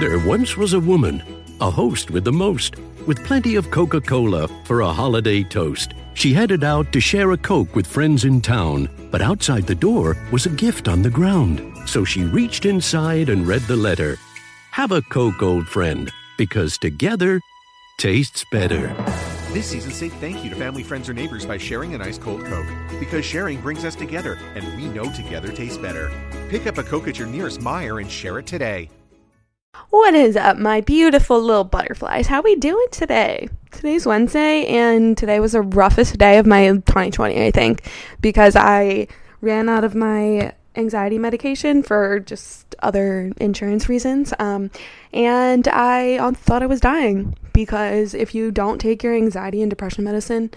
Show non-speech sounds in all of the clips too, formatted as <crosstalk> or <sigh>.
There once was a woman, a host with the most, with plenty of Coca Cola for a holiday toast. She headed out to share a Coke with friends in town, but outside the door was a gift on the ground. So she reached inside and read the letter Have a Coke, old friend, because together tastes better. This season, say thank you to family, friends, or neighbors by sharing an ice cold Coke. Because sharing brings us together, and we know together tastes better. Pick up a Coke at your nearest Meijer and share it today. What is up, my beautiful little butterflies? How we doing today? Today's Wednesday, and today was the roughest day of my 2020, I think, because I ran out of my anxiety medication for just other insurance reasons. Um, and I thought I was dying because if you don't take your anxiety and depression medicine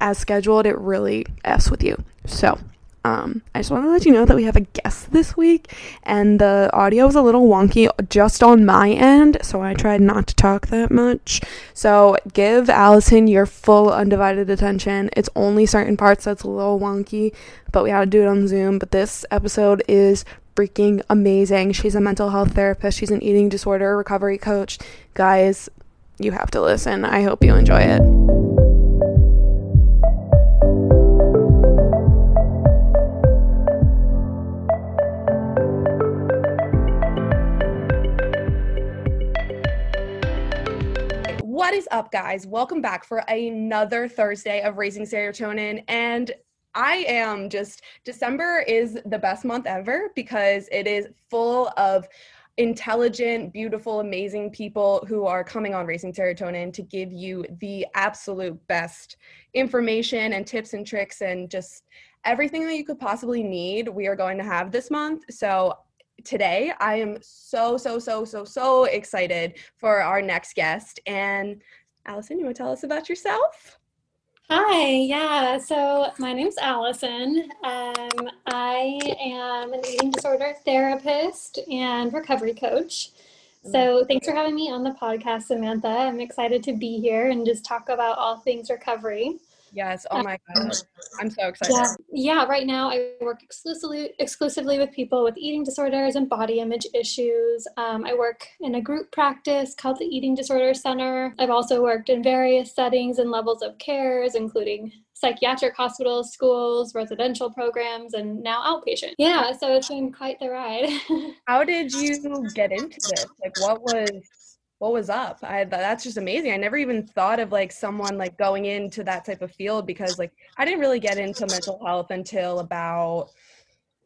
as scheduled, it really F's with you. So, um, I just want to let you know that we have a guest this week, and the audio is a little wonky just on my end, so I tried not to talk that much. So give Allyson your full undivided attention. It's only certain parts that's a little wonky, but we had to do it on Zoom. But this episode is freaking amazing. She's a mental health therapist, she's an eating disorder recovery coach. Guys, you have to listen. I hope you enjoy it. What is up, guys? Welcome back for another Thursday of Raising Serotonin. And I am just, December is the best month ever because it is full of intelligent, beautiful, amazing people who are coming on Raising Serotonin to give you the absolute best information and tips and tricks and just everything that you could possibly need. We are going to have this month. So today. I am so, so, so, so, so excited for our next guest. And Allyson, you want to tell us about yourself? Hi, yeah. So my name's Allyson. Um, I am an eating disorder therapist and recovery coach. So thanks for having me on the podcast, Samantha. I'm excited to be here and just talk about all things recovery. Yes. Oh my God. I'm so excited. Yeah. yeah. Right now, I work exclusively exclusively with people with eating disorders and body image issues. Um, I work in a group practice called the Eating Disorder Center. I've also worked in various settings and levels of cares, including psychiatric hospitals, schools, residential programs, and now outpatient. Yeah, so it's been quite the ride. <laughs> How did you get into this? Like, what was what was up? I that's just amazing. I never even thought of like someone like going into that type of field because like i didn't really get into mental health until about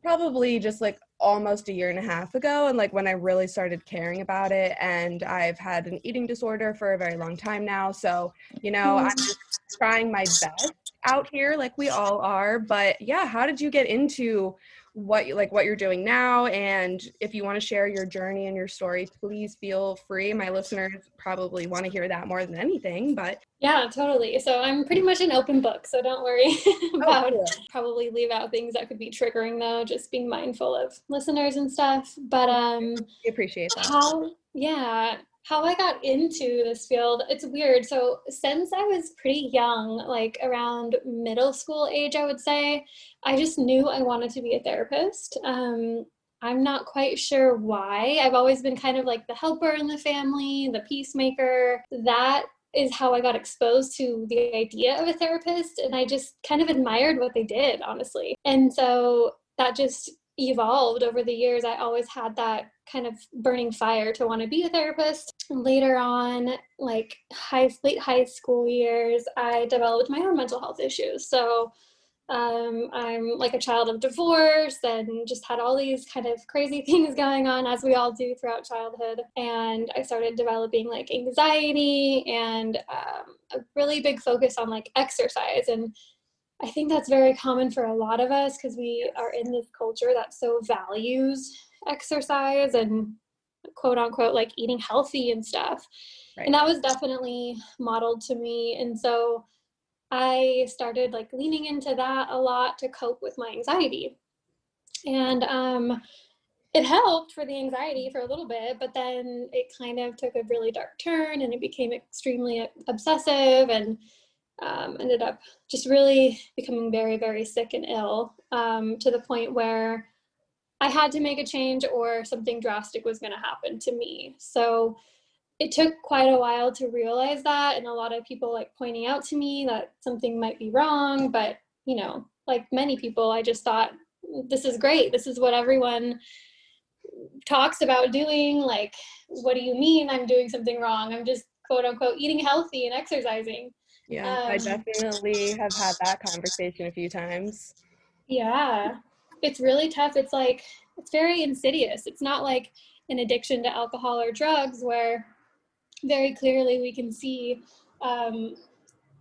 probably just like almost a year and a half ago and like when i really started caring about it and i've had an eating disorder for a very long time now. So you know hmm. i'm just trying my best out here like we all are. But yeah how did you get into what you like what you're doing now and if you want to share your journey and your story please feel free. My listeners probably want to hear that more than anything but yeah totally. So i'm pretty much an open book so don't worry <laughs> about oh, cool. probably leave out things that could be triggering though just being mindful of listeners and stuff. But um I appreciate that. how yeah how I got into this field, it's weird. So, since I was pretty young, like around middle school age, I would say, I just knew I wanted to be a therapist. Um, I'm not quite sure why. I've always been kind of like the helper in the family, the peacemaker. That is how I got exposed to the idea of a therapist. And I just kind of admired what they did, honestly. And so that just evolved over the years. I always had that kind of burning fire to want to be a therapist. Later on, like high late high school years, I developed my own mental health issues. So um, I'm like a child of divorce and just had all these kind of crazy <laughs> things going on as we all do throughout childhood. And I started developing like anxiety and um, a really big focus on like exercise and I think that's very common for a lot of us because we are in this culture that so values exercise and quote unquote like eating healthy and stuff. Right. And that was definitely modeled to me. And so I started like leaning into that a lot to cope with my anxiety. And um, it helped for the anxiety for a little bit, but then it kind of took a really dark turn and it became extremely obsessive and um, ended up just really becoming very, very sick and ill um, to the point where I had to make a change or something drastic was going to happen to me. So it took quite a while to realize that and a lot of people like pointing out to me that something might be wrong, but you know, like many people, I just thought this is great. This is what everyone talks about doing. Like, what do you mean I'm doing something wrong? I'm just quote unquote eating healthy and exercising. Yeah, um, I definitely have had that conversation a few times. Yeah, it's really tough. It's like, it's very insidious. It's not like an addiction to alcohol or drugs where very clearly we can see um,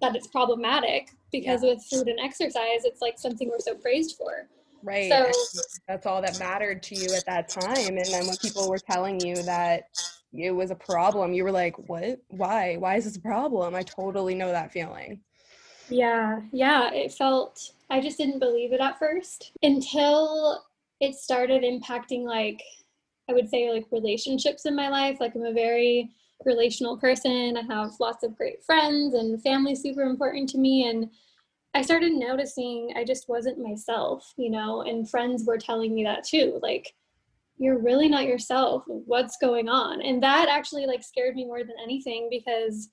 that it's problematic because yeah. with food and exercise, it's like something we're so praised for. Right. So that's all that mattered to you at that time. And then when people were telling you that it was a problem, you were like, what? Why? Why is this a problem? I totally know that feeling. Yeah. Yeah. It felt, I just didn't believe it at first until it started impacting, like, I would say, like relationships in my life. Like, I'm a very relational person. I have lots of great friends, and family super important to me. And I started noticing I just wasn't myself, you know, and friends were telling me that too. Like, you're really not yourself. What's going on? And that actually like scared me more than anything because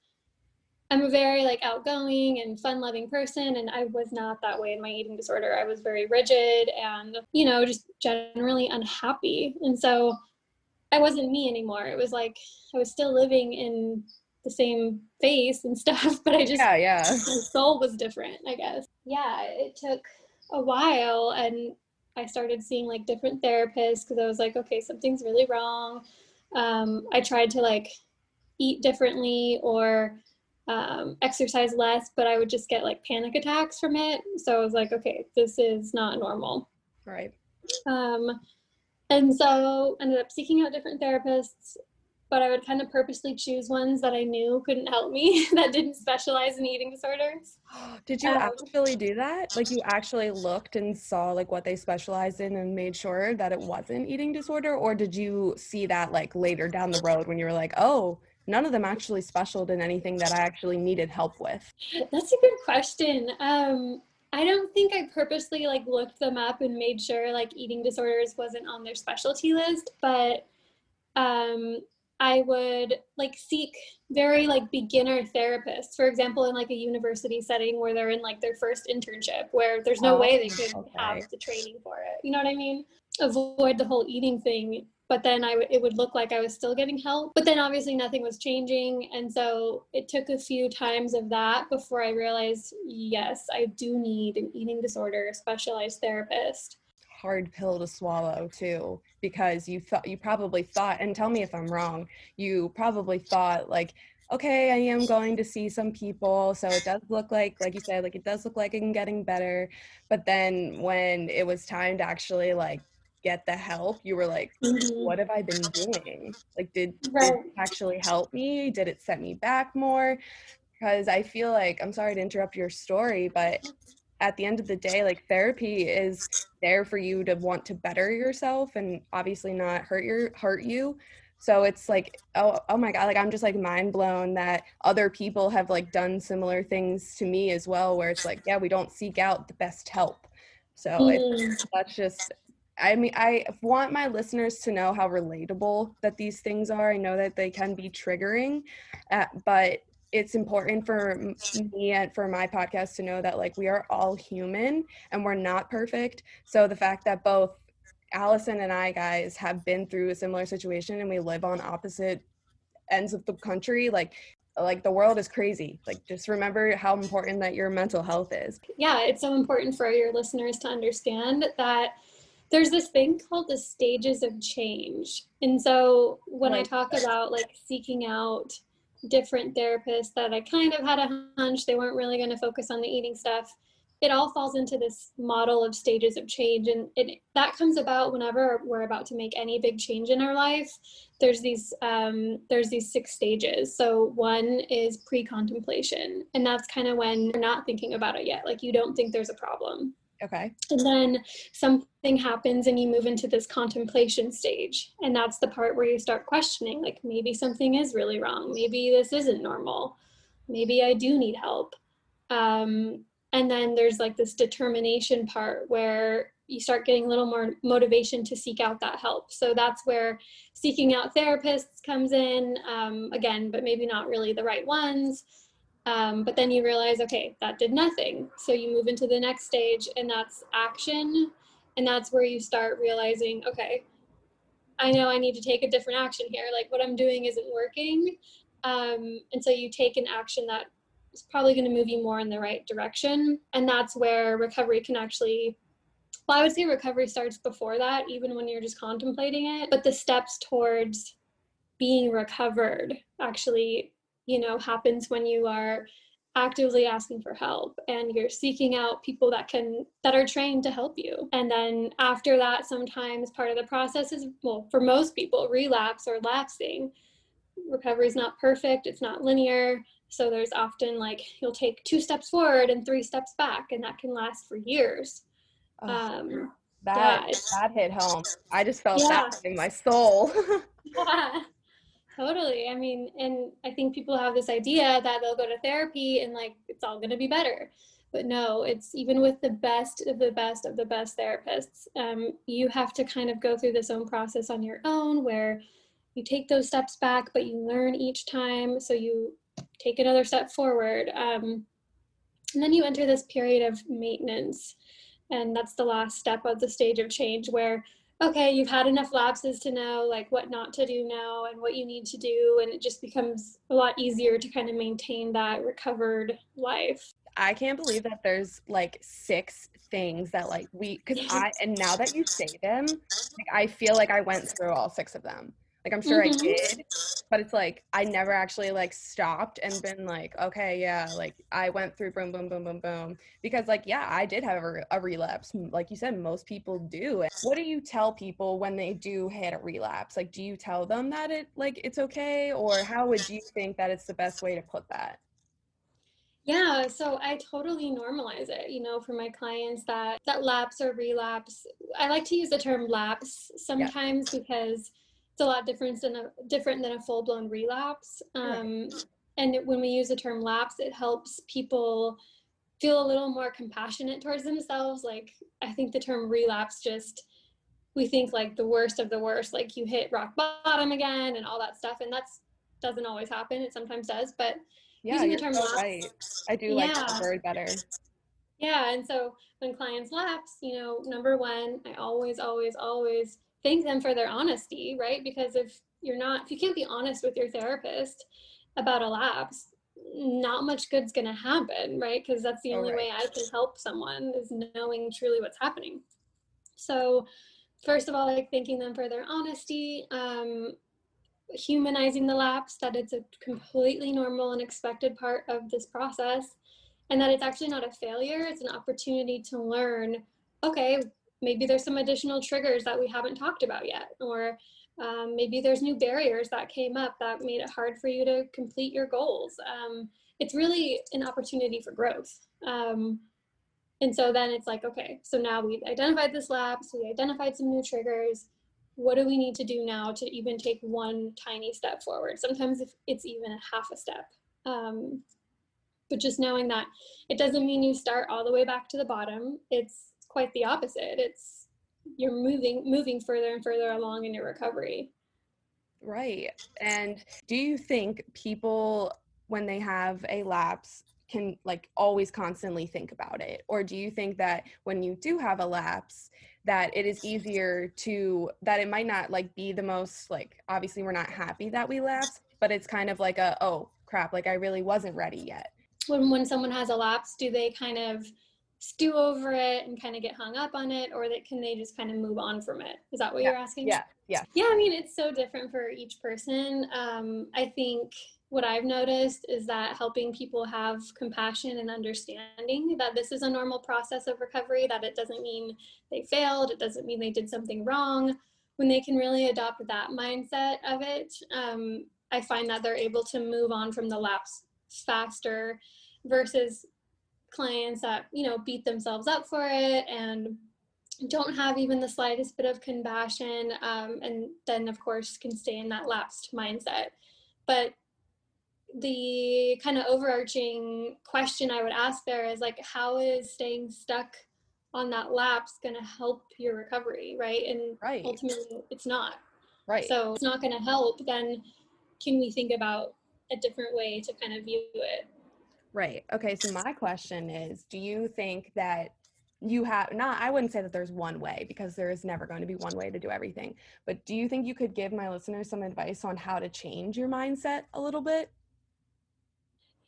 I'm a very like outgoing and fun-loving person and I was not that way in my eating disorder. I was very rigid and, you know, just generally unhappy. And so I wasn't me anymore. It was like I was still living in the same face and <laughs> stuff, but I just yeah, yeah. <laughs> My soul was different, I guess. Yeah, it took a while, and I started seeing like different therapists because I was like, okay, something's really wrong. Um, I tried to like eat differently or um, exercise less, but I would just get like panic attacks from it. So I was like, okay, this is not normal. Right. Um, and so ended up seeking out different therapists but I would kind of purposely choose ones that I knew couldn't help me <laughs> that didn't specialize in eating disorders. <gasps> Did you um, actually do that? Like you actually looked and saw like what they specialized in and made sure that it wasn't eating disorder or did you see that like later down the road when you were like, "Oh, none of them actually specialized in anything that I actually needed help with?" That's a good question. Um I don't think I purposely like looked them up and made sure like eating disorders wasn't on their specialty list, but um I would like seek very like beginner therapists. For example, in like a university setting where they're in like their first internship, where there's no oh, way they could okay. have the training for it. You know what I mean? Avoid the whole eating thing. But then I w- it would look like I was still getting help. But then obviously nothing was changing, and so it took a few times of that before I realized, yes, I do need an eating disorder specialized therapist. Hard pill to swallow too because you thought you probably thought and tell me if i'm wrong you probably thought like okay i am going to see some people. So it does look like like you said like it does look like i'm getting better. But then when it was time to actually like get the help you were like mm-hmm. what have i been doing like did, right. did it actually help me did it set me back more because i feel like i'm sorry to interrupt your story but at the end of the day like therapy is there for you to want to better yourself and obviously not hurt your hurt you so it's like oh oh my god like i'm just like mind blown that other people have like done similar things to me as well where it's like yeah we don't seek out the best help so mm. that's just I mean, I want my listeners to know how relatable that these things are. I know that they can be triggering, uh, but it's important for me and for my podcast to know that like we are all human and we're not perfect. So the fact that both Allyson and I guys have been through a similar situation and we live on opposite ends of the country, like like the world is crazy. Like just remember how important that your mental health is. Yeah, it's so important for your listeners to understand that there's this thing called the stages of change. And so when I talk about like seeking out different therapists that I kind of had a hunch they weren't really going to focus on the eating stuff. It all falls into this model of stages of change, and it that comes about whenever we're about to make any big change in our life. There's these um, there's these six stages. So one is pre-contemplation, and that's kind of when you're not thinking about it yet. Like you don't think there's a problem. Okay. And then something happens and you move into this contemplation stage. And that's the part where you start questioning like, maybe something is really wrong. Maybe this isn't normal. Maybe I do need help. Um, and then there's like this determination part where you start getting a little more motivation to seek out that help. So that's where seeking out therapists comes in, um, again, but maybe not really the right ones. Um, but then you realize, okay, that did nothing. So you move into the next stage, and that's action. And that's where you start realizing, okay, I know I need to take a different action here. Like what I'm doing isn't working. Um, and so you take an action that is probably going to move you more in the right direction. And that's where recovery can actually well, I would say recovery starts before that, even when you're just contemplating it. But the steps towards being recovered actually, you know, happens when you are actively asking for help and you're seeking out people that can that are trained to help you and then after that sometimes part of the process is well for most people relapse or lapsing recovery is not perfect it's not linear so there's often like you'll take two steps forward and three steps back and that can last for years Oh, um, that yeah. that hit home. I just felt Yeah. that in my soul. <laughs> yeah, totally. I mean, and I think people have this idea that they'll go to therapy and like it's all going to be better. But no, it's even with the best of the best of the best therapists, um, you have to kind of go through this own process on your own where you take those steps back, but you learn each time. So you take another step forward. Um, and then you enter this period of maintenance. And that's the last step of the stage of change where okay, you've had enough lapses to know like what not to do now and what you need to do. And it just becomes a lot easier to kind of maintain that recovered life. I can't believe that there's like six things that like we because I and now that you say them, like I feel like I went through all six of them. Like I'm sure Mhm. I did, but it's like I never actually like stopped and been like, okay, yeah, like I went through boom, boom, boom, boom, boom. Because like, yeah, I did have a, a relapse. Like you said, most people do. What do you tell people when they do hit a relapse? Like, do you tell them that it like it's okay, or how would you think that it's the best way to put that? Yeah, so I totally normalize it, you know, for my clients that that lapse or relapse. I like to use the term lapse sometimes because it's a lot different than a different than a full-blown relapse. Sure. Um, and when we use the term lapse, it helps people feel a little more compassionate towards themselves. Like I think the term relapse just we think like the worst of the worst, like you hit rock bottom again and all that stuff, and that's doesn't always happen. It sometimes does, but Yeah, Using the term so lapse- right. I do like Yeah. that word better. Yeah, and so when clients lapse, you know, number one, I always, always, always thank them for their honesty, right? Because if you're not, if you can't be honest with your therapist about a lapse, not much good's gonna happen, right? Because that's the only right. way I can help someone is knowing truly what's happening. So, first of all, like thanking them for their honesty, um, humanizing the lapse, that it's a completely normal and expected part of this process and that it's actually not a failure it's an opportunity to learn okay maybe there's some additional triggers that we haven't talked about yet or um, maybe there's new barriers that came up that made it hard for you to complete your goals. Um, it's really an opportunity for growth. Um, and so then it's like okay so now we've identified this lapse we identified some new triggers. What do we need to do now to even take one tiny step forward? Sometimes if it's even a half a step. Um, but just knowing that it doesn't mean you start all the way back to the bottom. It's quite the opposite it's you're moving moving further and further along in your recovery Right. And do you think people, when they have a lapse, can like always constantly think about it? Or do you think that when you do have a lapse, that it is easier to, that it might not like be the most, like, obviously we're not happy that we lapsed, but it's kind of like a, oh crap, like I really wasn't ready yet. when when someone has a lapse do they kind of stew over it and kind of get hung up on it or that can they just kind of move on from it is that what Yeah, you're asking Yeah. Yeah. Yeah, I mean, it's so different for each person. Um, I think what I've noticed is that helping people have compassion and understanding that this is a normal process of recovery, that it doesn't mean they failed, it doesn't mean they did something wrong. When they can really adopt that mindset of it, um, I find that they're able to move on from the lapse faster versus clients that, you know, beat themselves up for it and don't have even the slightest bit of compassion um, and then of course can stay in that lapsed mindset but the kind of overarching question i would ask there is like how is staying stuck on that lapse going to help your recovery, right? And right. ultimately, it's not. Right. So it's not going to help. Then can we think about a different way to kind of view it? Right. Okay. So my question is, do you think that you have not i wouldn't say that there's one way because there is never going to be one way to do everything but do you think you could give my listeners some advice on how to change your mindset a little bit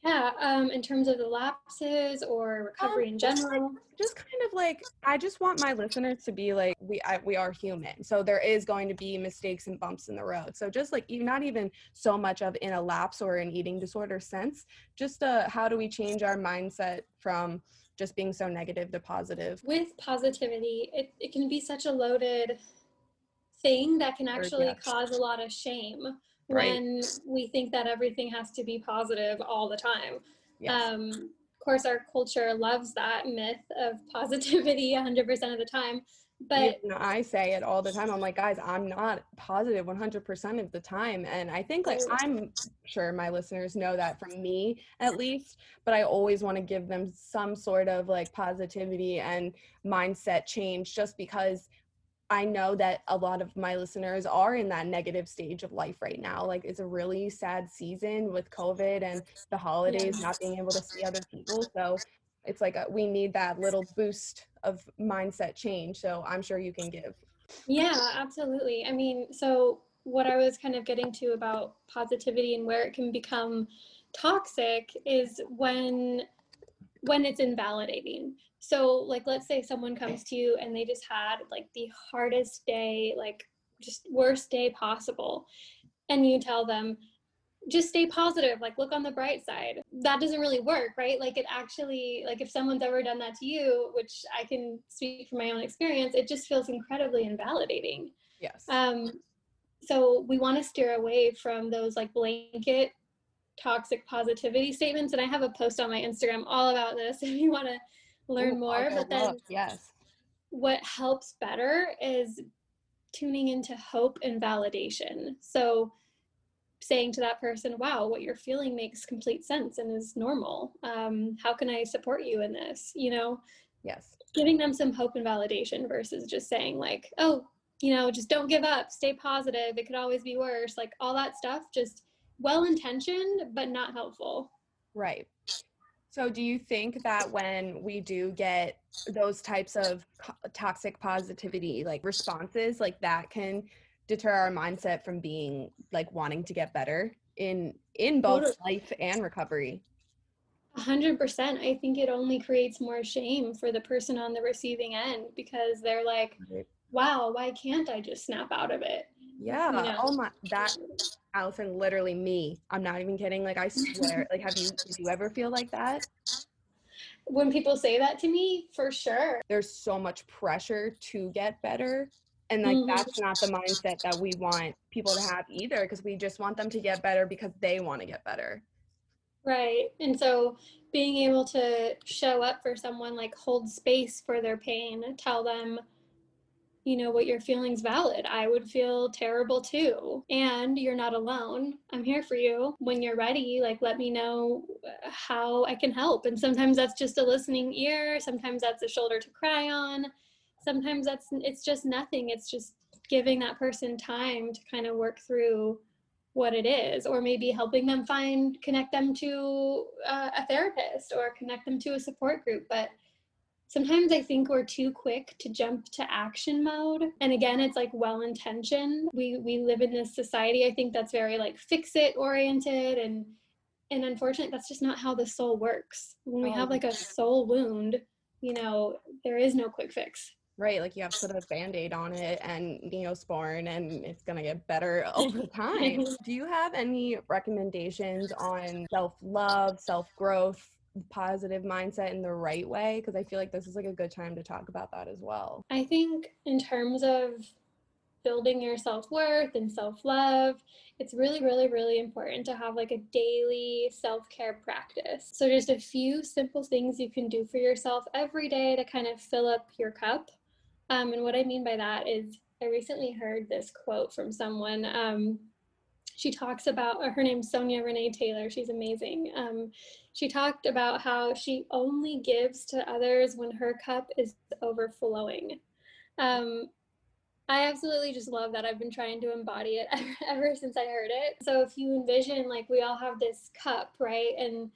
yeah um, in terms of the lapses or recovery um, in general? just kind of like i just want my listeners to be like we I, we are human. So there is going to be mistakes and bumps in the road. So just like not even so much of in a lapse or an eating disorder sense just uh, how do we change our mindset from just being so negative to positive? With positivity it, it can be such a loaded thing that can actually yes. cause a lot of shame right. when we think that everything has to be positive all the time yes. um, of course our culture loves that myth of <laughs> positivity 100% of the time but you know, I say it all the time. I'm like, guys, I'm not positive 100% of the time. And I think like I'm sure my listeners know that from me at least, but I always want to give them some sort of like positivity and mindset change just because I know that a lot of my listeners are in that negative stage of life right now. Like it's a really sad season with COVID and the holidays, yeah. not being able to see other people. So it's like a, we need that little boost of mindset change so i'm sure you can give yeah absolutely i mean so what i was kind of getting to about positivity and where it can become toxic is when when it's invalidating. So like let's say someone comes to you and they just had like the hardest day like just worst day possible and you tell them just stay positive like look on the bright side. That doesn't really work right? Like it actually like if someone's ever done that to you which i can speak from my own experience it just feels incredibly invalidating. Yes. Um so we want to steer away from those like blanket toxic positivity statements and i have a post on my instagram all about this <laughs> if you want to learn Ooh, more but then yes what helps better is tuning into hope and validation so saying to that person, wow, what you're feeling makes complete sense and is normal. Um, how can I support you in this? You know? Yes. Giving them some hope and validation versus just saying, like, oh, you know, just don't give up, stay positive, it could always be worse. Like all that stuff, just well intentioned, but not helpful. Right. So, do you think that when we do get those types of toxic positivity, like responses, like that can deter our mindset from being like wanting to get better in in both life and recovery. A hundred percent. I think it only creates more shame for the person on the receiving end because they're like. "Wow, why can't I just snap out of it?" Yeah. You know? Oh my, that <laughs> Allyson, literally me. I'm not even kidding. Like I swear. like, have you? Did you ever feel like that? When people say that to me, for sure. There's so much pressure to get better and like mm-hmm. that's not the mindset that we want people to have either because we just want them to get better because they want to get better right and so being able to show up for someone like hold space for their pain tell them you know what you're feeling's valid. I would feel terrible too. And you're not alone. I'm here for you. When you're ready like let me know how i can help. And sometimes that's just a listening ear. Sometimes that's a shoulder to cry on. Sometimes that's it's just nothing. It's just giving that person time to kind of work through what it is. Or maybe helping them find connect them to uh, a therapist or connect them to a support group. But sometimes i think we're too quick to jump to action mode. And again it's like well intentioned we we live in this society i think that's very like fix it oriented and and unfortunately that's just not how the soul works. When we oh, have like a soul wound you know there is no quick fix. Right like you have to put a band-aid on it and neosporin and it's going to get better over <laughs> time. Do you have any recommendations on self-love self-growth positive mindset in the right way because i feel like this is like a good time to talk about that as well i think in terms of building your self-worth and self-love it's really really really important to have like a daily self-care practice so just a few simple things you can do for yourself every day to kind of fill up your cup um, and what I mean by that is, I recently heard this quote from someone. Um, she talks about her name's Sonya Renee Taylor she's amazing um, she talked about how she only gives to others when her cup is overflowing um, I absolutely just love that. I've been trying to embody it ever, <laughs> ever, since I heard it. So if you envision like we all have this cup, right? And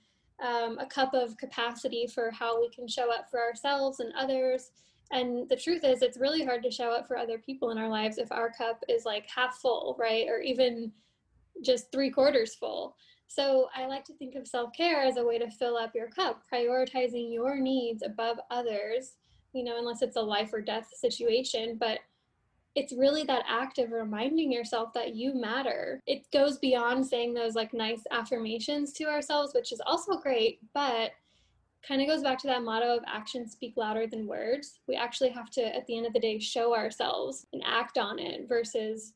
um, a cup of capacity for how we can show up for ourselves and others. And the truth is, it's really hard to show up for other people in our lives if our cup is like half full, right? Or even just three quarters full. So I like to think of self care as a way to fill up your cup, prioritizing your needs above others, you know, unless it's a life or death situation. But it's really that act of reminding yourself that you matter. It goes beyond saying those like nice affirmations to ourselves, which is also great, but kind of goes back to that motto of actions speak louder than words. We actually have to, at the end of the day, show ourselves and act on it versus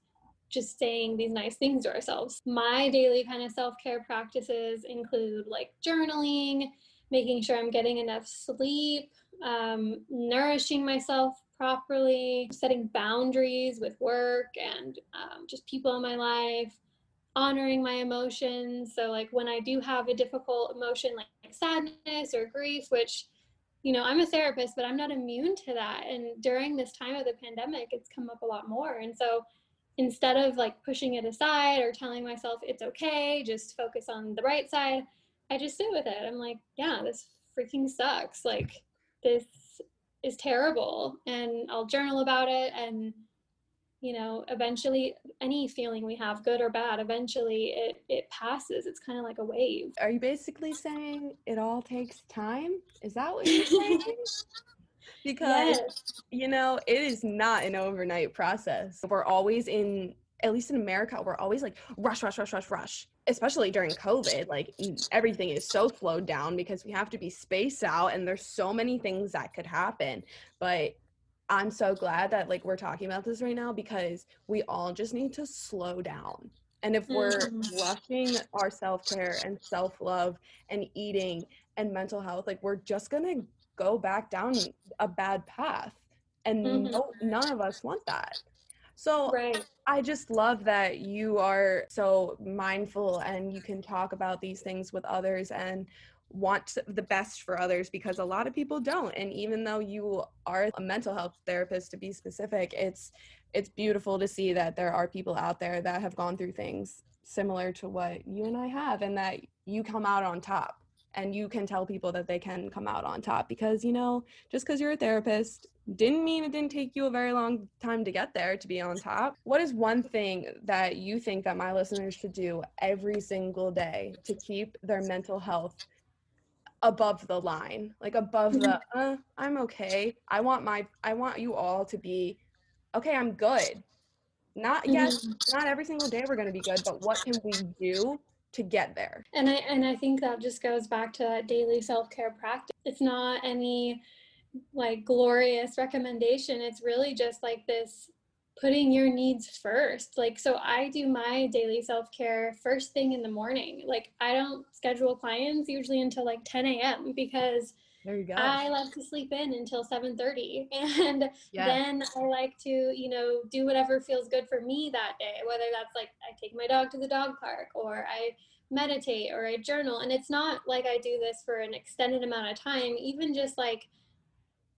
just saying these nice things to ourselves. My daily kind of self care practices include like journaling, making sure I'm getting enough sleep, um, nourishing myself properly, setting boundaries with work and um, just people in my life, honoring my emotions. So, like when I do have a difficult emotion like, like sadness or grief, which you know, I'm a therapist, but I'm not immune to that. And during this time of the pandemic, it's come up a lot more. And so instead of like pushing it aside or telling myself it's okay, just focus on the bright side, I just sit with it. I'm like, yeah, this freaking sucks. Like, this is terrible. And I'll journal about it and you know eventually any feeling we have good or bad eventually it it passes. It's kind of like a wave. Are you basically saying it all takes time? Is that what you're <laughs> saying because yes. you know it is not an overnight process we're always in at least in America, we're always like rush, rush, rush, rush, rush. Especially during COVID, like everything is so slowed down because we have to be spaced out and there's so many things that could happen. But I'm so glad that like we're talking about this right now because we all just need to slow down. And if we're mm-hmm. rushing our self care and self love and eating and mental health, like we're just gonna go back down a bad path. And mm-hmm. no, none of us want that. So right. I just love that you are so mindful and you can talk about these things with others and want the best for others because a lot of people don't and even though you are a mental health therapist to be specific it's it's beautiful to see that there are people out there that have gone through things similar to what you and I have and that you come out on top and you can tell people that they can come out on top because you know just because you're a therapist didn't mean it didn't take you a very long time to get there to be on top. What is one thing that you think that my listeners should do every single day to keep their mental health above the line like above the <laughs> uh, i'm okay. I want my i want you all to be okay i'm good. Not yes mm-hmm. not every single day we're going to be good but what can we do to get there. And I and I think that just goes back to that daily self-care practice. It's not any like glorious recommendation. It's really just like this putting your needs first. Like so I do my daily self-care first thing in the morning. Like I don't schedule clients usually until like 10 a.m. because there you go. I love to sleep in until 7:30 <laughs> and yes. then I like to, you know, do whatever feels good for me that day, whether that's like I take my dog to the dog park or I meditate or I journal and it's not like I do this for an extended amount of time, even just like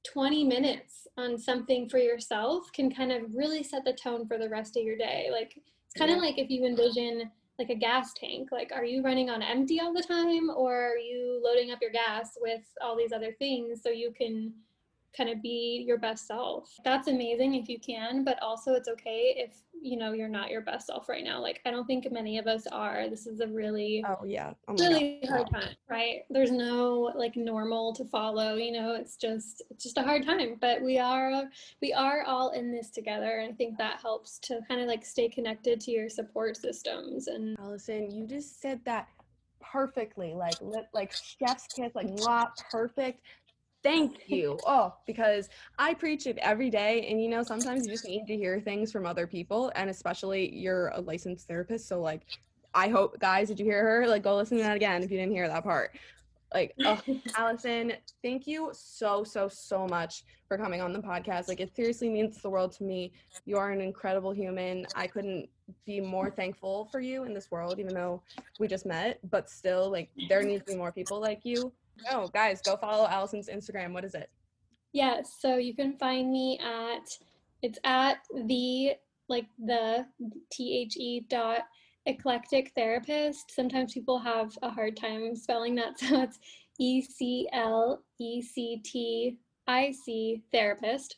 20 minutes on something for yourself can kind of really set the tone for the rest of your day. Like it's kind yeah. of like if you envision like a gas tank like are you running on empty all the time or are you loading up your gas with all these other things so you can kind of be your best self. That's amazing if you can but also it's okay if you know you're not your best self right now. Like i don't think many of us are. This is a really oh yeah. Oh really God. hard time right? There's no like normal to follow you know? It's just it's just a hard time but we are we are all in this together and i think that helps to kind of like stay connected to your support systems and allyson you just said that perfectly. Like like chef's kiss like not perfect Thank <laughs> you. Oh, because I preach it every day. And, you know, sometimes you just need to hear things from other people. And especially you're a licensed therapist. So, like, I hope, guys, did you hear her? Like, go listen to that again if you didn't hear that part. Like, oh, <laughs> Allyson, thank you so, so, so much for coming on the podcast. Like, it seriously means the world to me. You are an incredible human. I couldn't be more thankful for you in this world, even though we just met. But still, like, there needs to be more people like you. Oh, guys, go follow Allyson's Instagram. What is it? Yeah, So you can find me at, it's at the, like, the T H E dot eclectic therapist. Sometimes people have a hard time spelling that, <laughs> so it's E C L E C T I C therapist.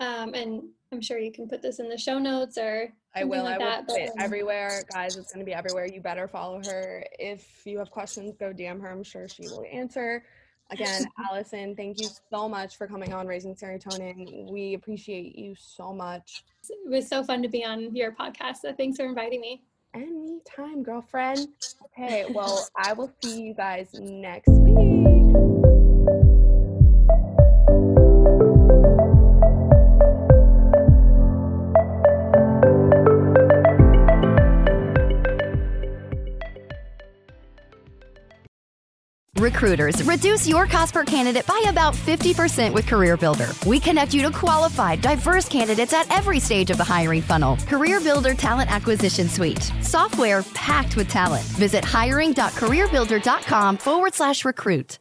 Um, and I'm sure you can put this in the show notes or I will. like I will that, put it um, everywhere, guys. It's gonna be everywhere. You better follow her. If you have questions, go DM her. I'm sure she will answer. Again, <laughs> Allyson, thank you so much for coming on Raising Serotonin. We appreciate you so much. It was so fun to be on your podcast. So thanks for inviting me. Anytime, girlfriend. Okay, well, I will see you guys next week. Recruiters, reduce your cost per candidate by about 50% with CareerBuilder. We connect you to qualified, diverse candidates at every stage of the hiring funnel. CareerBuilder Talent Acquisition Suite. Software packed with talent. Visit hiring.careerbuilder.com forward slash recruit.